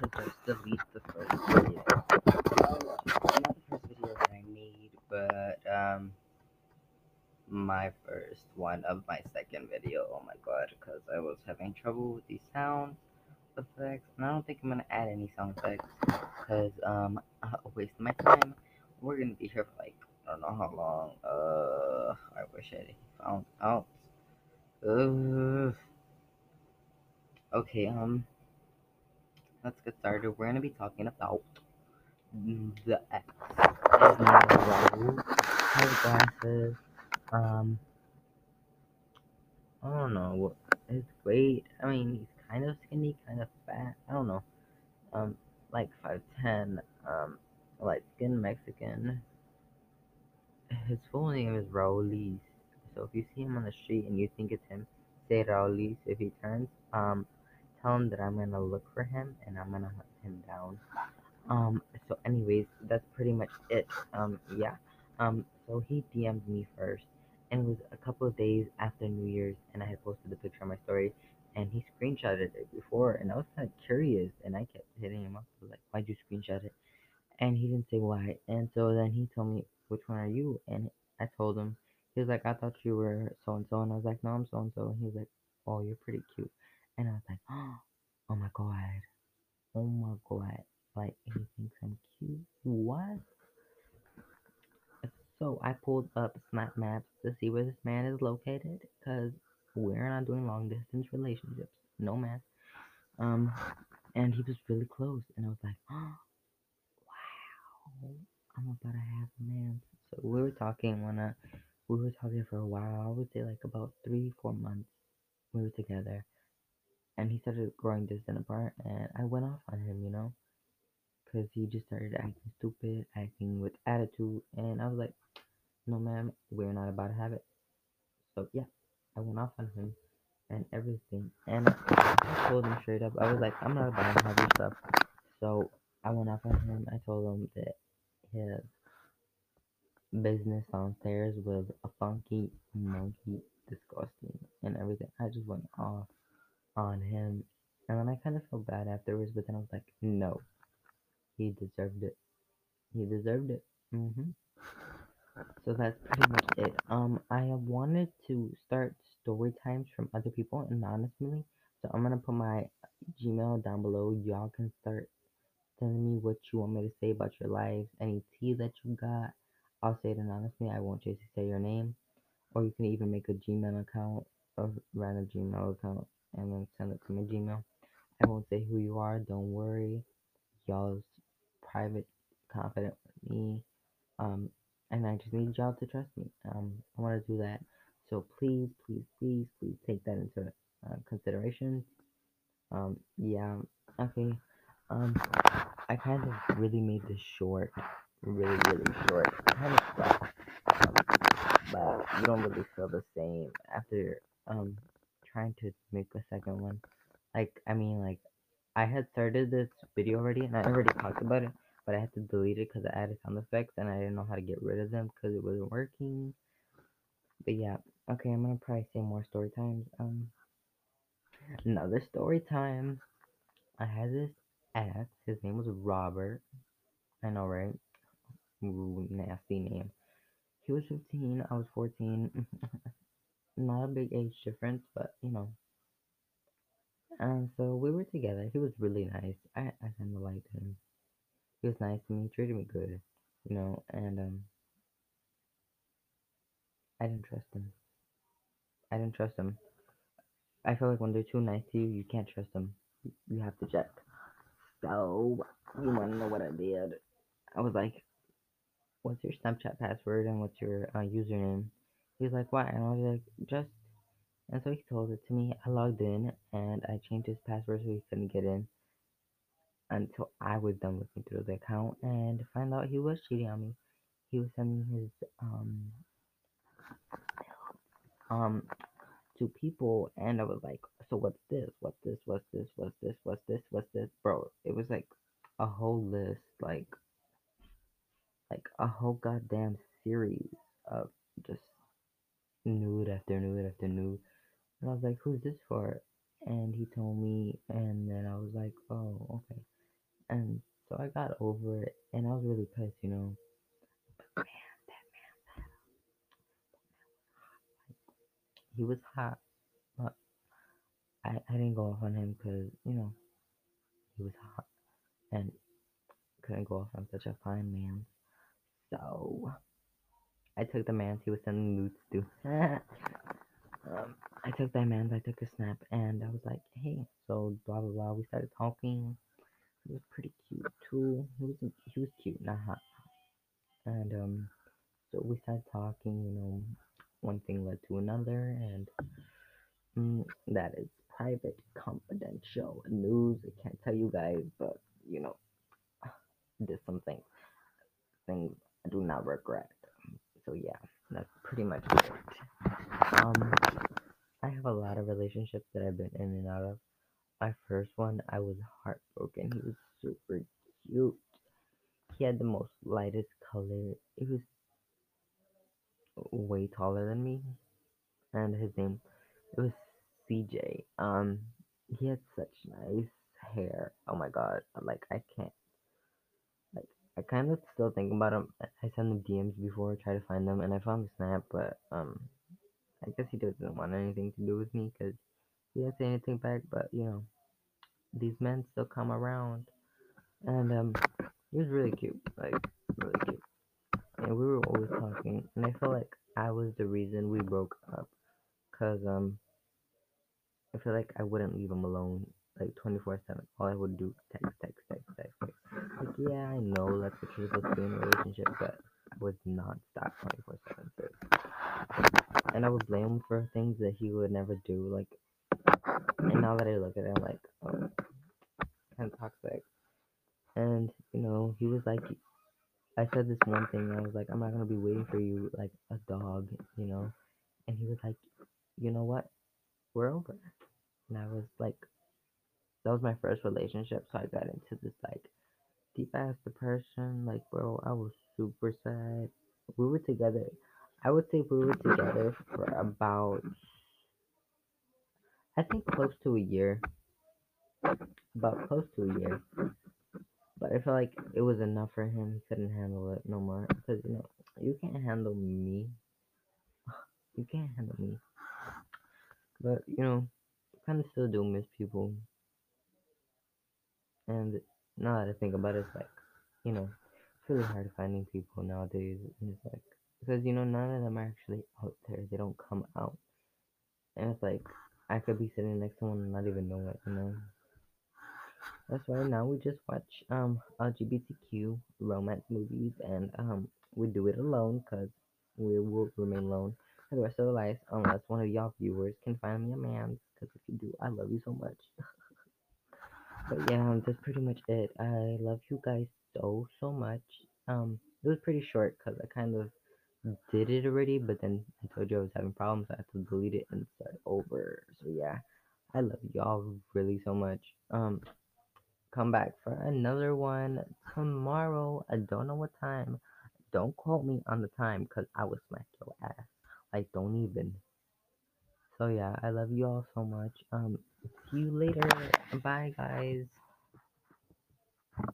just delete the first video. Well, not the first video that I made, but um, my first one of my second video. Oh my god, because I was having trouble with these sound effects, and I don't think I'm gonna add any sound effects because um, I'll waste my time. We're gonna be here for like I don't know how long. Uh, I wish I found out. Uh, okay, um, let's get started. We're gonna be talking about the X. Glasses. Um, I don't know his weight. I mean, he's kind of skinny, kind of fat. I don't know. Um, like five ten. Um, light skin Mexican. His full name is Raul So if you see him on the street and you think it's him, say Raul If he turns, um, tell him that I'm gonna look for him and I'm gonna hunt him down. Um, so anyways, that's pretty much it. Um, yeah. Um, so he DM'd me first and it was a couple of days after New Year's, and I had posted the picture on my story, and he screenshotted it before, and I was kind of curious, and I kept hitting him up, like, why'd you screenshot it? And he didn't say why, and so then he told me, which one are you? And I told him, he was like, I thought you were so and so, and I was like, no, I'm so and so, and he was like, oh, you're pretty cute, and I was like, oh my god, oh my god, like he thinks I'm cute, what? So I pulled up Snap Maps to see where this man is located because we're not doing long distance relationships. No man. Um, and he was really close, and I was like, oh, wow, I'm about to have a man. So we were talking when uh, we were talking for a while. I would say like about three, four months. We were together, and he started growing distant apart, and I went off on him, you know, because he just started acting stupid, acting with attitude, and I was like, no, ma'am, we're not about to have it. So, yeah, I went off on him and everything. And I told him straight up, I was like, I'm not about to have your stuff. So, I went off on him. I told him that his business downstairs was a funky monkey, disgusting, and everything. I just went off on him. And then I kind of felt bad afterwards, but then I was like, no, he deserved it. He deserved it. Mm-hmm. So that's pretty much it. Um, I have wanted to start story times from other people anonymously. So I'm gonna put my Gmail down below. Y'all can start telling me what you want me to say about your lives, any tea that you got. I'll say it anonymously. I won't just say your name. Or you can even make a Gmail account, a random Gmail account, and then send it to my Gmail. I won't say who you are. Don't worry. Y'all's private, confident with me. Um, and I just need y'all to trust me. Um, I want to do that. So please, please, please, please take that into uh, consideration. Um, yeah, okay. Um, I kind of really made this short, really, really short. kind of stuff, um, but you don't really feel the same after um trying to make a second one. Like, I mean, like, I had started this video already, and I already talked about it but I had to delete it because I added sound effects and I didn't know how to get rid of them because it wasn't working. But yeah, okay, I'm gonna probably say more story times. Um, another story time. I had this ex. His name was Robert. I know, right? Ooh, nasty name. He was 15. I was 14. Not a big age difference, but you know. And so we were together. He was really nice. I I kind of liked him he was nice to me, treated me good, you know, and um, I didn't trust him. I didn't trust him. I feel like when they're too nice to you, you can't trust them. You have to check. So, you want to know what I did? I was like, what's your Snapchat password and what's your uh, username? He's like, what? And I was like, just. And so he told it to me. I logged in and I changed his password so he couldn't get in until I was done looking through the account and find out he was cheating on me. He was sending his um um to people and I was like, so what's this? What's this? What's this? What's this? What's this? What's this? Bro, it was like a whole list, like like a whole goddamn series of nude after nude after nude. And I was like, who's this for? And he told me, and then I was like, oh, okay. And so I got over it, and I was really pissed, you know. But man, that man, was hot. he was hot, but I, I didn't go off on him because, you know, he was hot and couldn't go off on such a fine man. So I took the man he was sending nudes to. um, I took that man, I took a snap, and I was like, hey, so blah blah blah. We started talking. He was pretty cute too. He was he was cute, not hot. And um, so we started talking. You know, one thing led to another, and mm, that is private, confidential news. I can't tell you guys, but you know, there's some things things I do not regret. So yeah, that's pretty much it. Um, I have a lot of relationships that I've been in and out of. My first one, I was heartbroken. He was super cute. He had the most lightest color. He was way taller than me, and his name it was CJ. Um, he had such nice hair. Oh my god, like I can't. I kind of still think about him. I sent him DMs before, try to find them, and I found the snap, but um, I guess he doesn't want anything to do with me because he didn't say anything back. But you know, these men still come around, and um, he was really cute, like really cute, and we were always talking, and I feel like I was the reason we broke up, cause um, I feel like I wouldn't leave him alone like 24 7. All I would do text, text, text, text, text. Like, yeah, I know that's what you're supposed to in a relationship, but I would not stop 24 7. And I would blame him for things that he would never do. Like, and now that I look at it, I'm like, oh, kind of toxic. And, you know, he was like, I said this one thing, I was like, I'm not to be waiting for you like a dog, you know? And he was like, you know what? We're over. And I was like, that was my first relationship, so I got into this like deep ass depression. Like, bro, I was super sad. We were together. I would say we were together for about, I think, close to a year. About close to a year. But I feel like it was enough for him. He couldn't handle it no more. Because, you know, you can't handle me. You can't handle me. But, you know, kind of still do miss people. And now that I think about it, it's like, you know, it's really hard finding people nowadays. And it's like, because, you know, none of them are actually out there. They don't come out. And it's like, I could be sitting next to one and not even know it, you know? That's why now we just watch um LGBTQ romance movies and um we do it alone because we will remain alone for the rest of our lives unless one of y'all viewers can find me a man. Because if you do, I love you so much. but yeah, that's pretty much it. I love you guys so so much. Um, it was pretty short because I kind of did it already, but then I told you I was having problems. So I had to delete it and start over. So yeah, I love y'all really so much. Um, come back for another one tomorrow. I don't know what time. Don't quote me on the time because I will smack your ass. Like, don't even. So yeah, I love you all so much. Um, see you later. Bye, guys.